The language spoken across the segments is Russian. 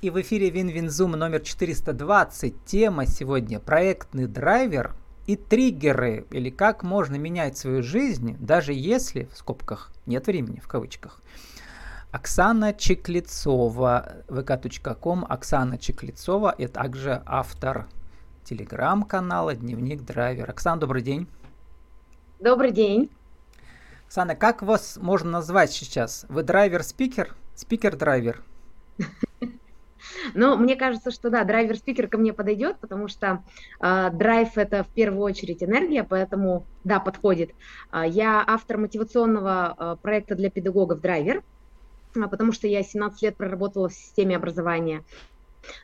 И в эфире Win-Win Zoom номер 420. Тема сегодня проектный драйвер и триггеры, или как можно менять свою жизнь, даже если, в скобках, нет времени, в кавычках. Оксана Чеклецова, vk.com, Оксана Чеклецова, и также автор телеграм-канала «Дневник драйвер». Оксана, добрый день. Добрый день. Оксана, как вас можно назвать сейчас? Вы драйвер-спикер? Спикер-драйвер? Но мне кажется, что да, драйвер-спикер ко мне подойдет, потому что э, драйв это в первую очередь энергия, поэтому да, подходит. Э, я автор мотивационного э, проекта для педагогов драйвер, потому что я 17 лет проработала в системе образования.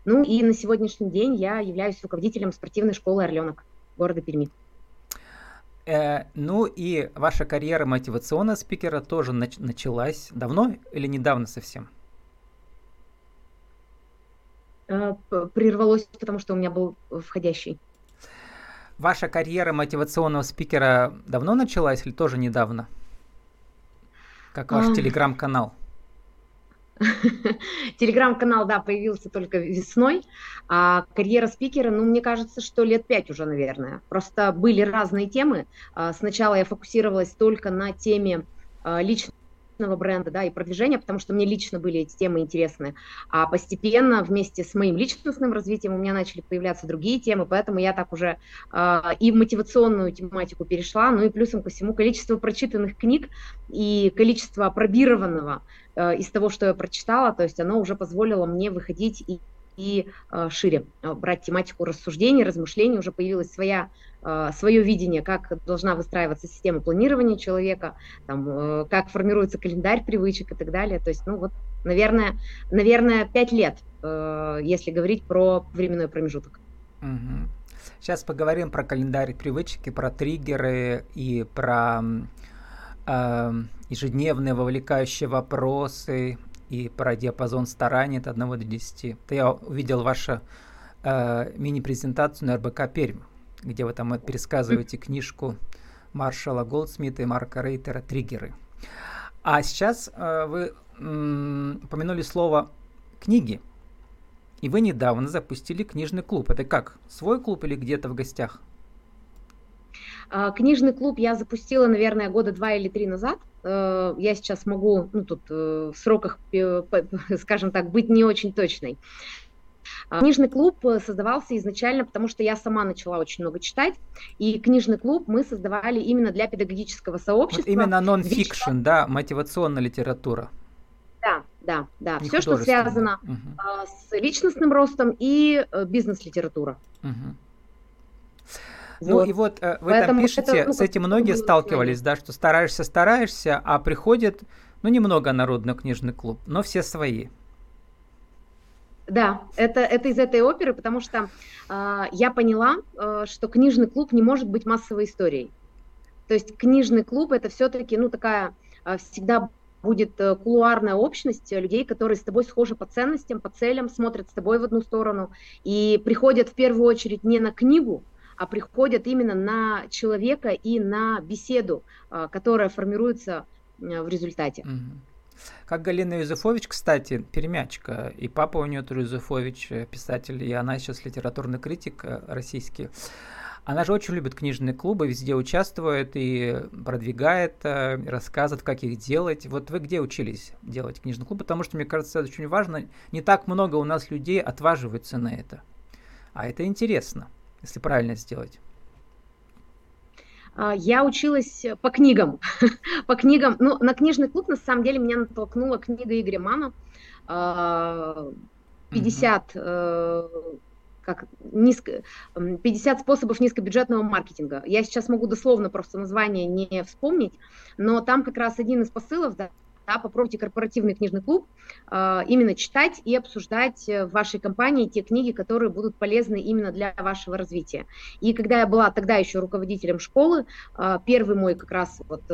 Ну и на сегодняшний день я являюсь руководителем спортивной школы «Орленок» города Перми. Э, ну и ваша карьера мотивационного спикера тоже нач- началась давно или недавно совсем? Э, прервалось, потому что у меня был входящий. Ваша карьера мотивационного спикера давно началась или тоже недавно? Как ваш а... телеграм-канал? Телеграм-канал, да, появился только весной, а карьера спикера, ну, мне кажется, что лет пять уже, наверное. Просто были разные темы. А, сначала я фокусировалась только на теме а, личного личного бренда, да, и продвижения, потому что мне лично были эти темы интересны. А постепенно вместе с моим личностным развитием у меня начали появляться другие темы, поэтому я так уже э, и в мотивационную тематику перешла, ну и плюсом ко всему количество прочитанных книг и количество пробированного э, из того, что я прочитала, то есть оно уже позволило мне выходить и и э, шире э, брать тематику рассуждений, размышлений. Уже появилась своя, э, свое видение, как должна выстраиваться система планирования человека, там, как формируется календарь привычек и так далее. То есть, ну вот, наверное, наверное, пять лет, если говорить про временной промежуток. Угу. Сейчас поговорим про календарь привычек, и про триггеры и про э, ежедневные вовлекающие вопросы и про диапазон стараний от 1 до 10. То я увидел вашу э, мини-презентацию на РБК Пермь, где вы там пересказываете книжку Маршала Голдсмита и Марка Рейтера «Триггеры». А сейчас э, вы м, упомянули слово «книги», и вы недавно запустили книжный клуб. Это как, свой клуб или где-то в гостях? А, книжный клуб я запустила, наверное, года два или три назад. Э, я сейчас могу, ну, тут э, в сроках, скажем так, быть не очень точной. А, книжный клуб создавался изначально, потому что я сама начала очень много читать, и книжный клуб мы создавали именно для педагогического сообщества. Вот именно нон-фикшн, да, мотивационная литература. Да, да, да. Не Все, что связано угу. с личностным ростом и э, бизнес-литература. Угу. Ну вот. и вот э, вы Поэтому там пишете, это, ну, с этим многие сталкивались, да, что стараешься, стараешься, а приходит, ну, немного народный книжный клуб, но все свои. Да, это, это из этой оперы, потому что э, я поняла, э, что книжный клуб не может быть массовой историей. То есть книжный клуб это все-таки, ну, такая э, всегда будет э, кулуарная общность людей, которые с тобой схожи по ценностям, по целям, смотрят с тобой в одну сторону и приходят в первую очередь не на книгу, а приходят именно на человека и на беседу, а, которая формируется в результате. Как Галина Юзефович, кстати, перемячка, и папа у нее тоже Юзефович, э, писатель, и она сейчас литературный критик э, российский. Она же очень любит книжные клубы, везде участвует и продвигает, э, рассказывает, как их делать. Вот вы где учились делать книжный клуб? Потому что, мне кажется, это очень важно. Не так много у нас людей отваживаются на это. А это интересно если правильно сделать? А, я училась по книгам. по книгам. Ну, на книжный клуб, на самом деле, меня натолкнула книга Игоря Мана. 50 э, как низко, 50 способов низкобюджетного маркетинга. Я сейчас могу дословно просто название не вспомнить, но там как раз один из посылов, да, да, попробуйте корпоративный книжный клуб, э, именно читать и обсуждать э, в вашей компании те книги, которые будут полезны именно для вашего развития. И когда я была тогда еще руководителем школы, э, первый мой как раз вот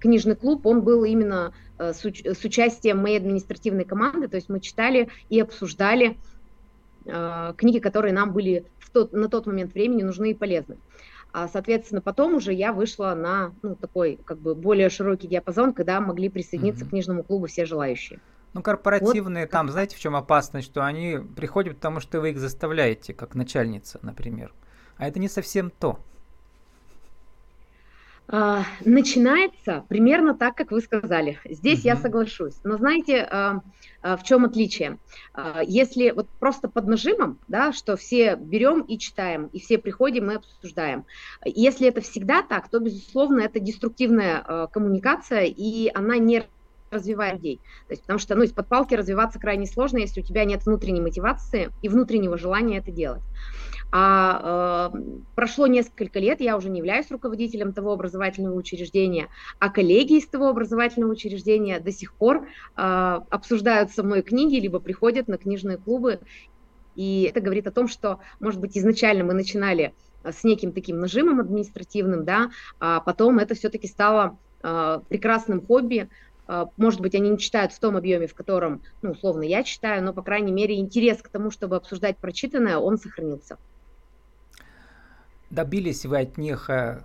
книжный клуб, он был именно с, с участием моей административной команды, то есть мы читали и обсуждали книги, которые нам были в тот, на тот момент времени нужны и полезны. А, соответственно, потом уже я вышла на ну, такой как бы более широкий диапазон, когда могли присоединиться mm-hmm. к книжному клубу все желающие. Ну, корпоративные, вот, там, знаете, в чем опасность, что они приходят, потому что вы их заставляете, как начальница, например. А это не совсем то. А, начинается примерно так, как вы сказали. Здесь угу. я соглашусь. Но знаете, а, а, в чем отличие? Если вот просто под нажимом, да, что все берем и читаем, и все приходим и обсуждаем. Если это всегда так, то, безусловно, это деструктивная коммуникация, и она не развивает людей. То есть, потому что ну, из-под палки развиваться крайне сложно, если у тебя нет внутренней мотивации и внутреннего желания это делать. А э, прошло несколько лет, я уже не являюсь руководителем того образовательного учреждения, а коллеги из того образовательного учреждения до сих пор э, обсуждают со мной книги, либо приходят на книжные клубы. И это говорит о том, что, может быть, изначально мы начинали с неким таким нажимом административным, да, а потом это все-таки стало э, прекрасным хобби, а, может быть, они не читают в том объеме, в котором, ну, условно, я читаю, но, по крайней мере, интерес к тому, чтобы обсуждать прочитанное, он сохранился. Добились вы от них э,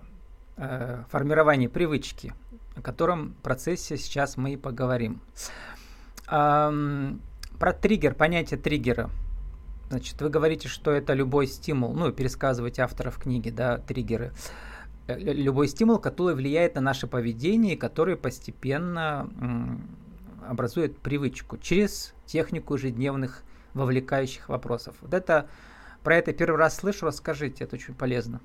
э, формирования привычки, о котором процессе сейчас мы и поговорим. Эм, про триггер, понятие триггера. Значит, вы говорите, что это любой стимул, ну, пересказывать авторов книги, да, триггеры. Э, любой стимул, который влияет на наше поведение, который постепенно образует привычку через технику ежедневных вовлекающих вопросов. Вот это про это первый раз слышу, расскажите, это очень полезно.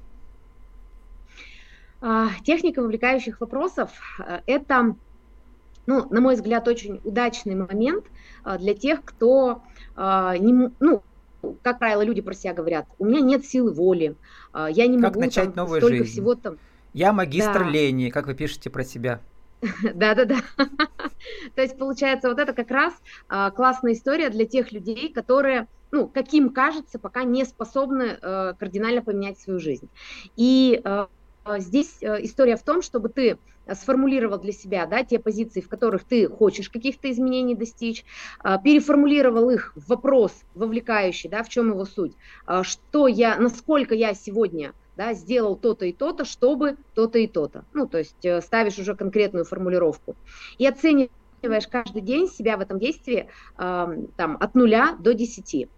А, техника вовлекающих вопросов э, – это, ну, на мой взгляд, очень удачный момент э, для тех, кто не, ну, как правило, люди про себя говорят, у меня нет силы воли, я не как могу начать там, новую столько жизнь? всего там. Я магистр да. лени, как вы пишете про себя. Да-да-да. То есть получается вот это как раз классная история для тех людей, которые, ну, каким кажется, пока не способны э, кардинально поменять свою жизнь. И э, здесь э, история в том, чтобы ты сформулировал для себя да, те позиции, в которых ты хочешь каких-то изменений достичь, а, переформулировал их в вопрос вовлекающий, да, в чем его суть, что я, насколько я сегодня да, сделал то-то и то-то, чтобы то-то и то-то. Ну, то есть э, ставишь уже конкретную формулировку. И оцениваешь каждый день себя в этом действии э, там, от нуля до десяти.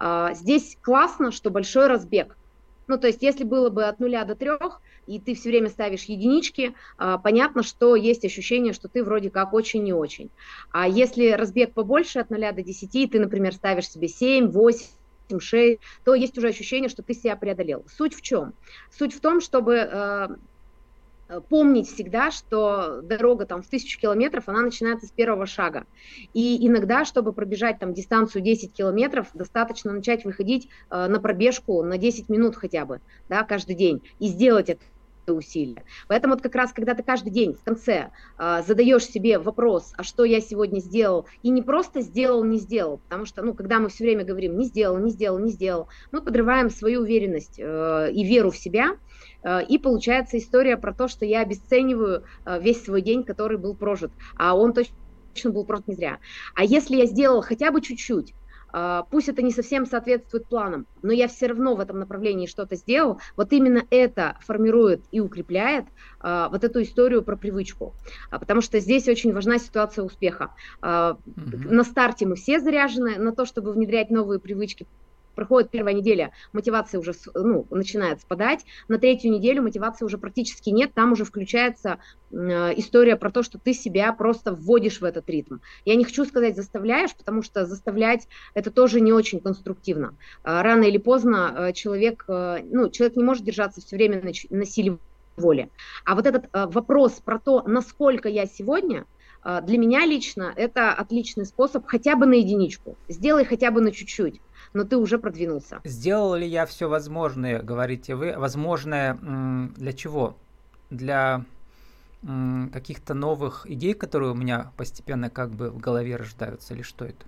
Э, здесь классно, что большой разбег. Ну, то есть, если было бы от нуля до трех, и ты все время ставишь единички, а, понятно, что есть ощущение, что ты вроде как очень не очень. А если разбег побольше от 0 до 10, и ты, например, ставишь себе 7, 8, 6, то есть уже ощущение, что ты себя преодолел. Суть в чем? Суть в том, чтобы э, помнить всегда, что дорога там в тысячу километров, она начинается с первого шага. И иногда, чтобы пробежать там дистанцию 10 километров, достаточно начать выходить э, на пробежку на 10 минут хотя бы, да, каждый день, и сделать это усилия. Поэтому вот как раз, когда ты каждый день в конце э, задаешь себе вопрос, а что я сегодня сделал, и не просто сделал, не сделал, потому что, ну, когда мы все время говорим не сделал, не сделал, не сделал, мы подрываем свою уверенность э, и веру в себя, э, и получается история про то, что я обесцениваю э, весь свой день, который был прожит, а он точно был прожит не зря. А если я сделал хотя бы чуть-чуть, а, пусть это не совсем соответствует планам, но я все равно в этом направлении что-то сделал, вот именно это формирует и укрепляет а, вот эту историю про привычку, а, потому что здесь очень важна ситуация успеха. Угу. На старте мы все заряжены на то, чтобы внедрять новые привычки, проходит первая неделя, мотивация уже ну, начинает спадать, на третью неделю мотивации уже практически нет, там уже включается э, история про то, что ты себя просто вводишь в этот ритм. Я не хочу сказать заставляешь, потому что заставлять это тоже не очень конструктивно. Э, рано или поздно э, человек, э, ну, человек не может держаться все время на, на силе воли. А вот этот вопрос про то, насколько я сегодня, для меня лично это отличный способ хотя бы на единичку. Сделай хотя бы на чуть-чуть но ты уже продвинулся. Сделал ли я все возможное, говорите вы? Возможное для чего? Для каких-то новых идей, которые у меня постепенно как бы в голове рождаются, или что это?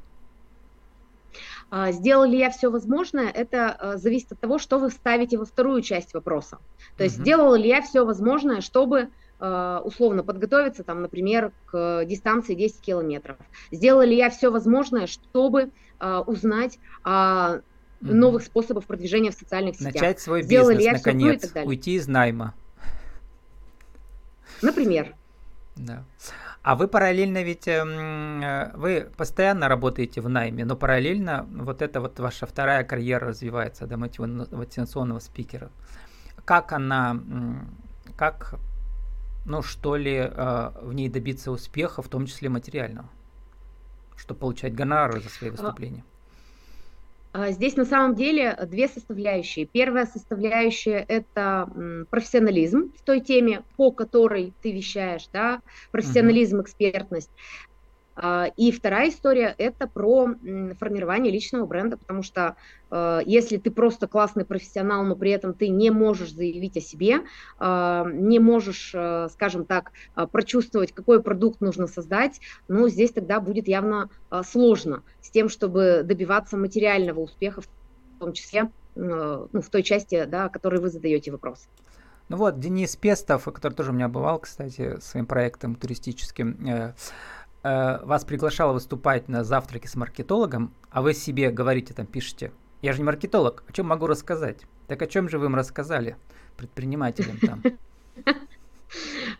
А, сделал ли я все возможное, это а, зависит от того, что вы ставите во вторую часть вопроса. То есть, угу. сделал ли я все возможное, чтобы а, условно подготовиться, там, например, к дистанции 10 километров. Сделала ли я все возможное, чтобы а, узнать о новых способов продвижения в социальных сетях. Начать свой Сделала бизнес, наконец, уйти из найма. Например. Да. А вы параллельно ведь, эм, э, вы постоянно работаете в найме, но параллельно вот эта вот ваша вторая карьера развивается, да, мотивационного спикера. Как она, как, ну что ли, э, в ней добиться успеха, в том числе материального, чтобы получать гонорары за свои а, выступления? А, здесь на самом деле две составляющие. Первая составляющая – это профессионализм в той теме, по которой ты вещаешь, да, профессионализм, экспертность. А, и вторая история – это про формирование личного бренда, потому что э, если ты просто классный профессионал, но при этом ты не можешь заявить о себе, а, не можешь, э, скажем так, а, прочувствовать, какой продукт нужно создать, ну, здесь тогда будет явно сложно с тем, чтобы добиваться материального успеха, в том числе ну, в той части, да, о которой вы задаете вопрос. Ну вот, Денис Пестов, который тоже у меня бывал, кстати, своим проектом туристическим, э, вас приглашала выступать на завтраке с маркетологом, а вы себе говорите, там пишете, я же не маркетолог, о чем могу рассказать? Так о чем же вы им рассказали, предпринимателям там?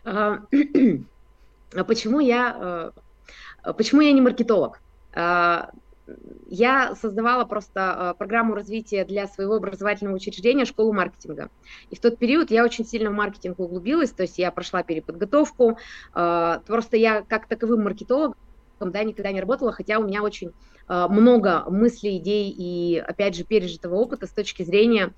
А, а почему я, э, почему я не маркетолог? Я создавала просто э, программу развития для своего образовательного учреждения школу маркетинга. И в тот период я очень сильно в маркетинг углубилась, то есть я прошла переподготовку. Э, просто я как таковым маркетологом да, никогда не работала, хотя у меня очень э, много мыслей, идей и, опять же, пережитого опыта с точки зрения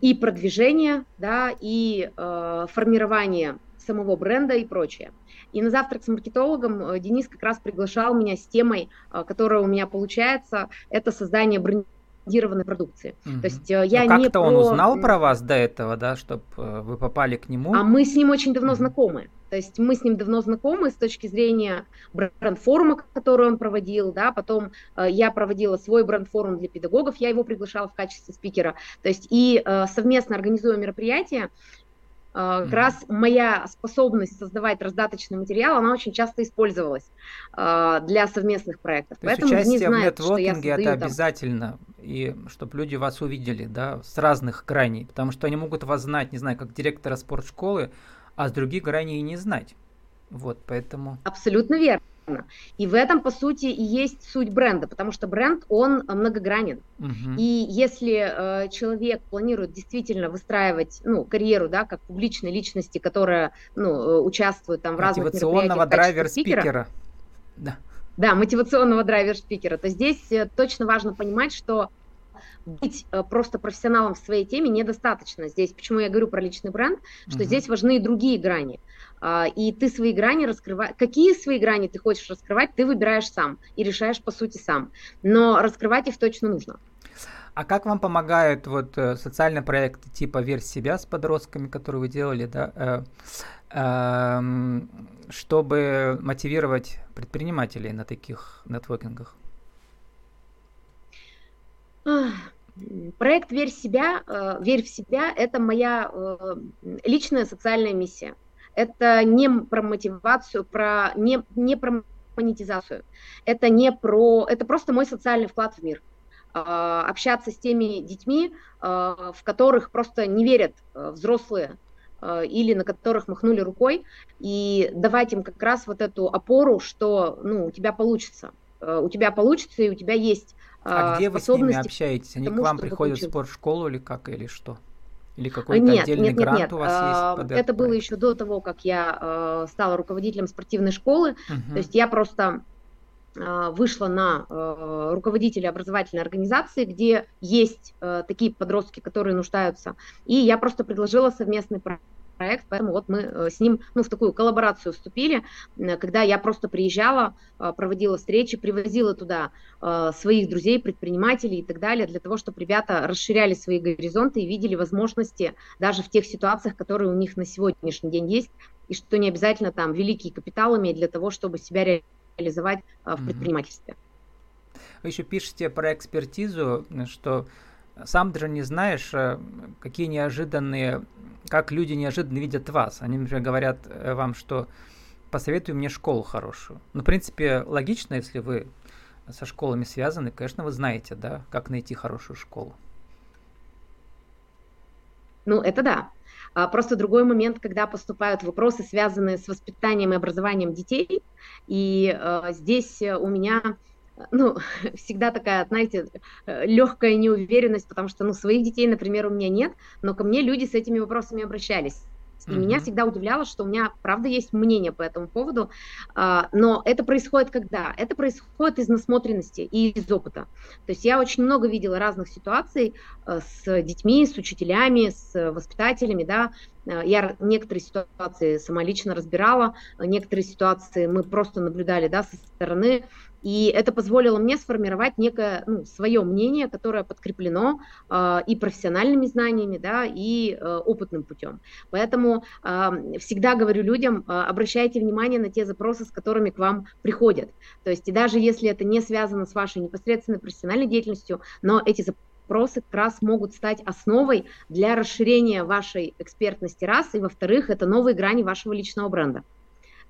и продвижения, да, и формирования самого бренда и прочее. И на завтрак с маркетологом э, Денис как раз приглашал меня с темой, э, которая у меня получается, это создание брендированной продукции. Угу. То есть э, я а не как-то про... он узнал про вас до этого, да, чтобы вы попали к нему? А мы с ним очень давно угу. знакомы. То есть мы с ним давно знакомы с точки зрения бренд-форума, который он проводил, да, потом э, я проводила свой бренд-форум для педагогов, я его приглашала в качестве спикера, то есть и э, совместно организуя мероприятия, как раз моя способность создавать раздаточный материал, она очень часто использовалась uh, для совместных проектов. То Поэтому участие знает, в нетворкинге это там... обязательно, и чтобы люди вас увидели, да, с разных граней, потому что они могут вас знать, не знаю, как директора спортшколы, а с других граней не знать. Вот, поэтому... Абсолютно верно. И в этом, по сути, и есть суть бренда, потому что бренд, он многогранен. Угу. И если э, человек планирует действительно выстраивать ну, карьеру, да, как публичной личности, которая ну, э, участвует там в разных мероприятиях драйвер-спикера. Да. да, мотивационного драйвер-спикера, то здесь э, точно важно понимать, что быть э, просто профессионалом в своей теме недостаточно. Здесь, почему я говорю про личный бренд, что угу. здесь важны и другие грани. А, и ты свои грани раскрываешь. Какие свои грани ты хочешь раскрывать, ты выбираешь сам и решаешь по сути сам. Но раскрывать их точно нужно. А как вам помогают вот э, социальные проекты типа «Верь в себя» с подростками, которые вы делали, да, э, э, чтобы мотивировать предпринимателей на таких нетворкингах? Проект «Верь в себя», э, «Верь в себя» – это моя э, личная социальная миссия. Это не про мотивацию, про, не, не про монетизацию. Это не про, это просто мой социальный вклад в мир. А, общаться с теми детьми, в которых просто не верят взрослые или на которых махнули рукой, и давать им как раз вот эту опору, что ну, у тебя получится. У тебя получится, и у тебя есть а где вы с ними общаетесь? Они к вам приходят в спортшколу или как, или что? Или какой-то нет, отдельный нет, грант нет, нет. у вас есть? Под это было еще до того, как я э, стала руководителем спортивной школы. Угу. То есть я просто э, вышла на э, руководителя образовательной организации, где есть э, такие подростки, которые нуждаются. И я просто предложила совместный проект проект, поэтому вот мы э, с ним ну, в такую коллаборацию вступили, когда я просто приезжала, э, проводила встречи, привозила туда э, своих друзей, предпринимателей и так далее, для того, чтобы ребята расширяли свои горизонты и видели возможности даже в тех ситуациях, которые у них на сегодняшний день есть, и что не обязательно там великие капиталы иметь для того, чтобы себя реализовать в предпринимательстве. Вы еще пишете про экспертизу, что сам даже не знаешь, какие неожиданные как люди неожиданно видят вас. Они, например, говорят э, вам, что посоветуй мне школу хорошую. Ну, в принципе, логично, если вы со школами связаны, конечно, вы знаете, да, как найти хорошую школу. Ну, это да. А, просто другой момент, когда поступают вопросы, связанные с воспитанием и образованием детей. И э, здесь у меня ну, всегда такая, знаете, легкая неуверенность, потому что, ну, своих детей, например, у меня нет, но ко мне люди с этими вопросами обращались. И mm-hmm. меня всегда удивляло, что у меня, правда, есть мнение по этому поводу, а, но это происходит когда? Это происходит из насмотренности и из опыта. То есть я очень много видела разных ситуаций а, с детьми, с учителями, с воспитателями, да, а, я некоторые ситуации сама лично разбирала, некоторые ситуации мы просто наблюдали да, со стороны, и это позволило мне сформировать некое ну, свое мнение, которое подкреплено э, и профессиональными знаниями, да, и э, опытным путем. Поэтому э, всегда говорю людям, э, обращайте внимание на те запросы, с которыми к вам приходят. То есть и даже если это не связано с вашей непосредственной профессиональной деятельностью, но эти запросы как раз могут стать основой для расширения вашей экспертности раз, и во-вторых, это новые грани вашего личного бренда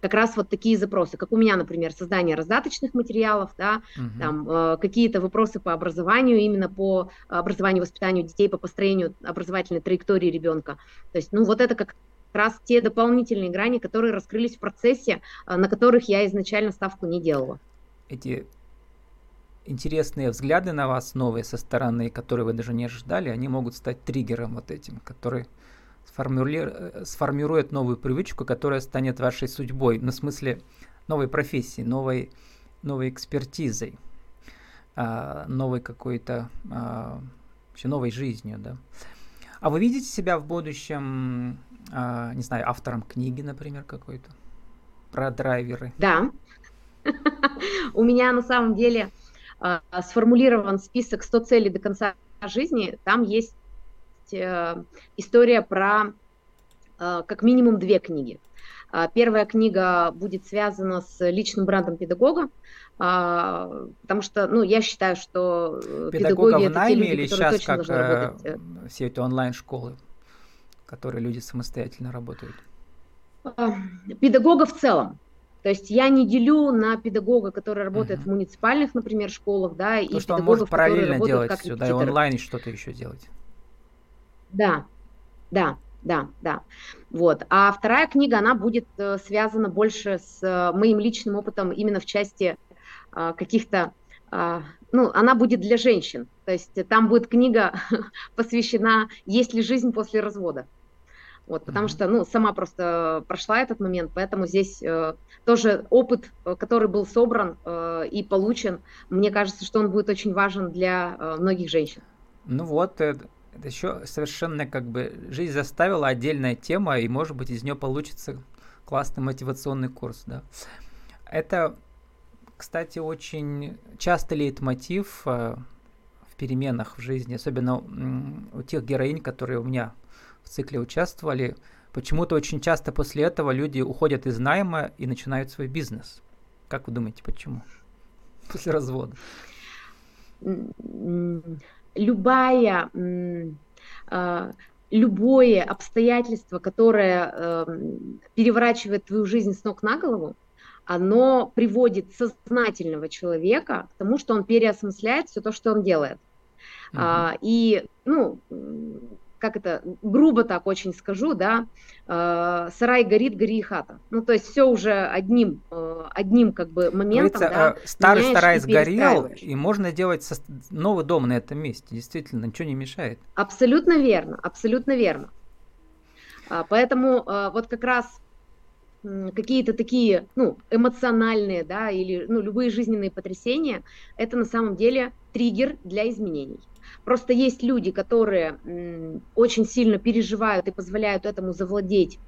как раз вот такие запросы, как у меня, например, создание раздаточных материалов, да, угу. там э, какие-то вопросы по образованию, именно по образованию, воспитанию детей, по построению образовательной траектории ребенка. То есть, ну вот это как раз те дополнительные грани, которые раскрылись в процессе, э, на которых я изначально ставку не делала. Эти интересные взгляды на вас новые со стороны, которые вы даже не ожидали, они могут стать триггером вот этим, который сформули... сформирует новую привычку, которая станет вашей судьбой, ну, в смысле новой профессии, новой, новой экспертизой, а, новой какой-то, а, вообще новой жизнью, да. А вы видите себя в будущем, а, не знаю, автором книги, например, какой-то, про драйверы? Да. У меня на самом деле сформулирован список 100 целей до конца жизни. Там есть Э, история про э, как минимум две книги. А, первая книга будет связана с личным брендом педагога, а, потому что, ну, я считаю, что э, Педагога в найме или сейчас как работать. все эти онлайн-школы, которые люди самостоятельно работают? А, педагога в целом. То есть я не делю на педагога, который работает uh-huh. в муниципальных, например, школах, да, То, и что он может параллельно делать как все, да, и онлайн что-то еще делать. Да, да, да, да. Вот. А вторая книга, она будет э, связана больше с э, моим личным опытом именно в части э, каких-то, ну, она будет для женщин. То есть там будет книга посвящена «Есть ли жизнь после развода?». Вот, потому mm-hmm. что, ну, сама просто прошла этот момент, поэтому здесь э, тоже опыт, который был собран э, и получен, мне кажется, что он будет очень важен для э, многих женщин. Ну вот, это еще совершенно как бы жизнь заставила отдельная тема, и может быть из нее получится классный мотивационный курс, да. Это, кстати, очень часто лейтмотив э, в переменах в жизни, особенно у тех героинь, которые у меня в цикле участвовали. Почему-то очень часто после этого люди уходят из найма и начинают свой бизнес. Как вы думаете, почему? После развода любая, а, любое обстоятельство, которое эм, переворачивает твою жизнь с ног на голову, оно приводит сознательного человека к тому, что он переосмысляет все то, что он делает. Uh-huh. А, и, ну, как это, грубо так очень скажу, да, э, сарай горит, гори и хата. Ну, то есть все уже одним, э, одним как бы моментом, да, э, Старый сарай сгорел, и можно делать новый дом на этом месте, действительно, ничего не мешает. Абсолютно верно, абсолютно верно. А, поэтому э, вот как раз какие-то такие, ну, эмоциональные, да, или, ну, любые жизненные потрясения, это на самом деле триггер для изменений. Просто есть люди, которые очень сильно переживают и позволяют этому завладеть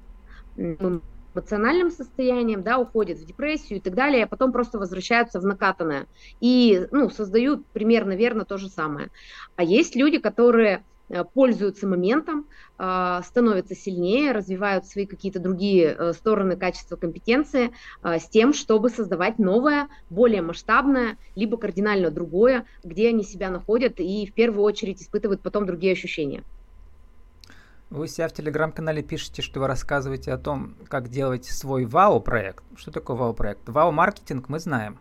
эмоциональным состоянием, да, уходят в депрессию и так далее, а потом просто возвращаются в накатанное и, ну, создают примерно верно то же самое. А есть люди, которые пользуются моментом, а, становятся сильнее, развивают свои какие-то другие э, стороны качества компетенции с тем, чтобы создавать новое, более масштабное, либо кардинально другое, где они себя находят и в первую очередь испытывают потом другие ощущения. Вы себя в телеграм-канале пишете, что вы рассказываете о том, как делать свой вау-проект. Что такое вау-проект? Вау-маркетинг мы знаем.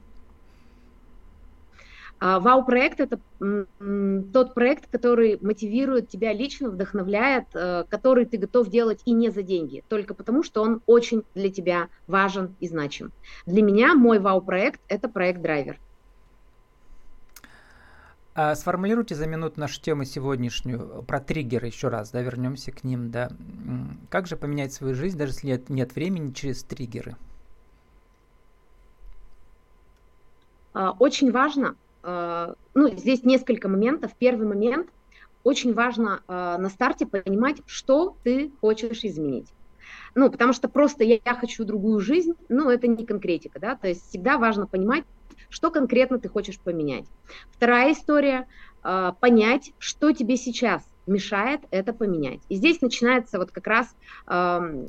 А, Вау-проект – это тот проект, который мотивирует тебя лично, вдохновляет, э, который ты готов делать и не за деньги, только потому, что он очень для тебя важен и значим. Для меня мой Вау-проект – это проект «Драйвер». А сформулируйте за минуту нашу тему сегодняшнюю про триггеры еще раз, да, вернемся к ним, да. Как же поменять свою жизнь, даже если нет, нет времени, через триггеры? А, очень важно, ну, здесь несколько моментов. Первый момент, очень важно на старте понимать, что ты хочешь изменить. Ну, потому что просто я, я хочу другую жизнь, ну, это не конкретика, да, то есть всегда важно понимать, что конкретно ты хочешь поменять. Вторая история э, – понять, что тебе сейчас мешает это поменять. И здесь начинается вот как раз э,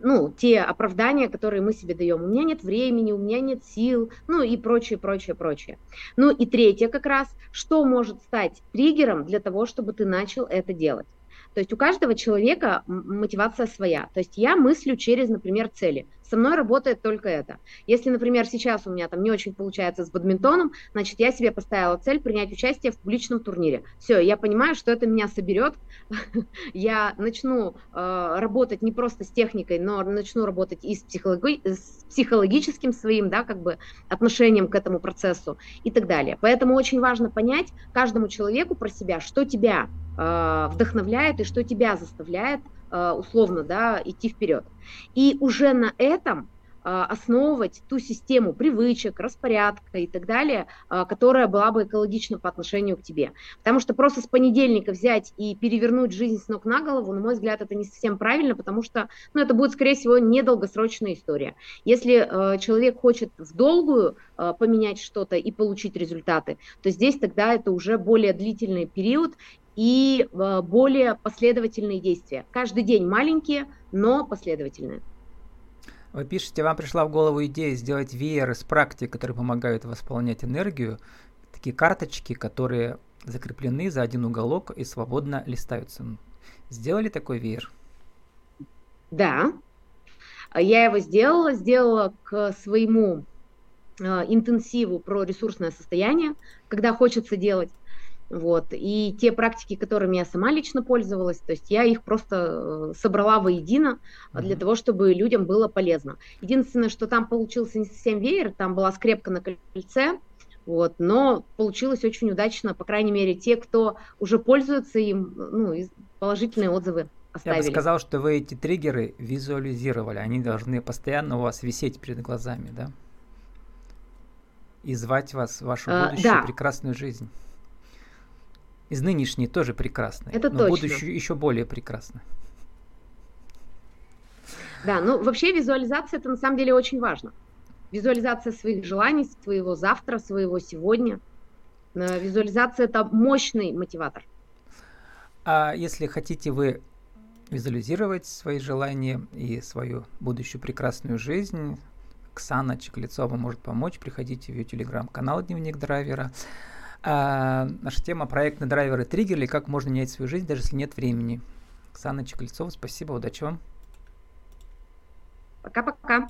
ну, те оправдания, которые мы себе даем. У меня нет времени, у меня нет сил, ну и прочее, прочее, прочее. Ну и третье как раз, что может стать триггером для того, чтобы ты начал это делать. То есть у каждого человека мотивация своя. То есть я мыслю через, например, цели. Со мной работает только это. Если, например, сейчас у меня там не очень получается с бадминтоном, значит, я себе поставила цель принять участие в публичном турнире. Все, я понимаю, что это меня соберет. я начну э, работать не просто с техникой, но начну работать и с, психологи- с психологическим своим, да, как бы отношением к этому процессу и так далее. Поэтому очень важно понять каждому человеку про себя, что тебя э, вдохновляет и что тебя заставляет условно, да, идти вперед. И уже на этом э, основывать ту систему привычек, распорядка и так далее, э, которая была бы экологична по отношению к тебе. Потому что просто с понедельника взять и перевернуть жизнь с ног на голову, на мой взгляд, это не совсем правильно, потому что ну, это будет, скорее всего, недолгосрочная история. Если э, человек хочет в долгую э, поменять что-то и получить результаты, то здесь тогда это уже более длительный период, и э, более последовательные действия. Каждый день маленькие, но последовательные. Вы пишете, вам пришла в голову идея сделать веер из практик, которые помогают восполнять энергию. Такие карточки, которые закреплены за один уголок и свободно листаются. Сделали такой веер? Да, я его сделала, сделала к своему э, интенсиву про ресурсное состояние, когда хочется делать. Вот. И те практики, которыми я сама лично пользовалась, то есть я их просто э, собрала воедино для того, чтобы людям было полезно. Единственное, что там получился не совсем веер, там была скрепка на кольце, вот, но получилось очень удачно, по крайней мере, те, кто уже пользуется им, ну, положительные отзывы оставили. Я бы сказал, что вы эти триггеры визуализировали, они должны постоянно у вас висеть перед глазами, да? И звать вас в вашу а, будущую да. прекрасную жизнь из нынешней тоже прекрасной. Это но точно. будущее еще более прекрасно. Да, ну вообще визуализация это на самом деле очень важно. Визуализация своих желаний, своего завтра, своего сегодня. Э, визуализация это мощный мотиватор. А если хотите вы визуализировать свои желания и свою будущую прекрасную жизнь, Ксана Чеклецова может помочь. Приходите в ее телеграм-канал «Дневник драйвера». А, наша тема проектные драйверы триггерли, как можно менять свою жизнь, даже если нет времени. Оксана Чекольцова, спасибо, удачи вам. Пока-пока.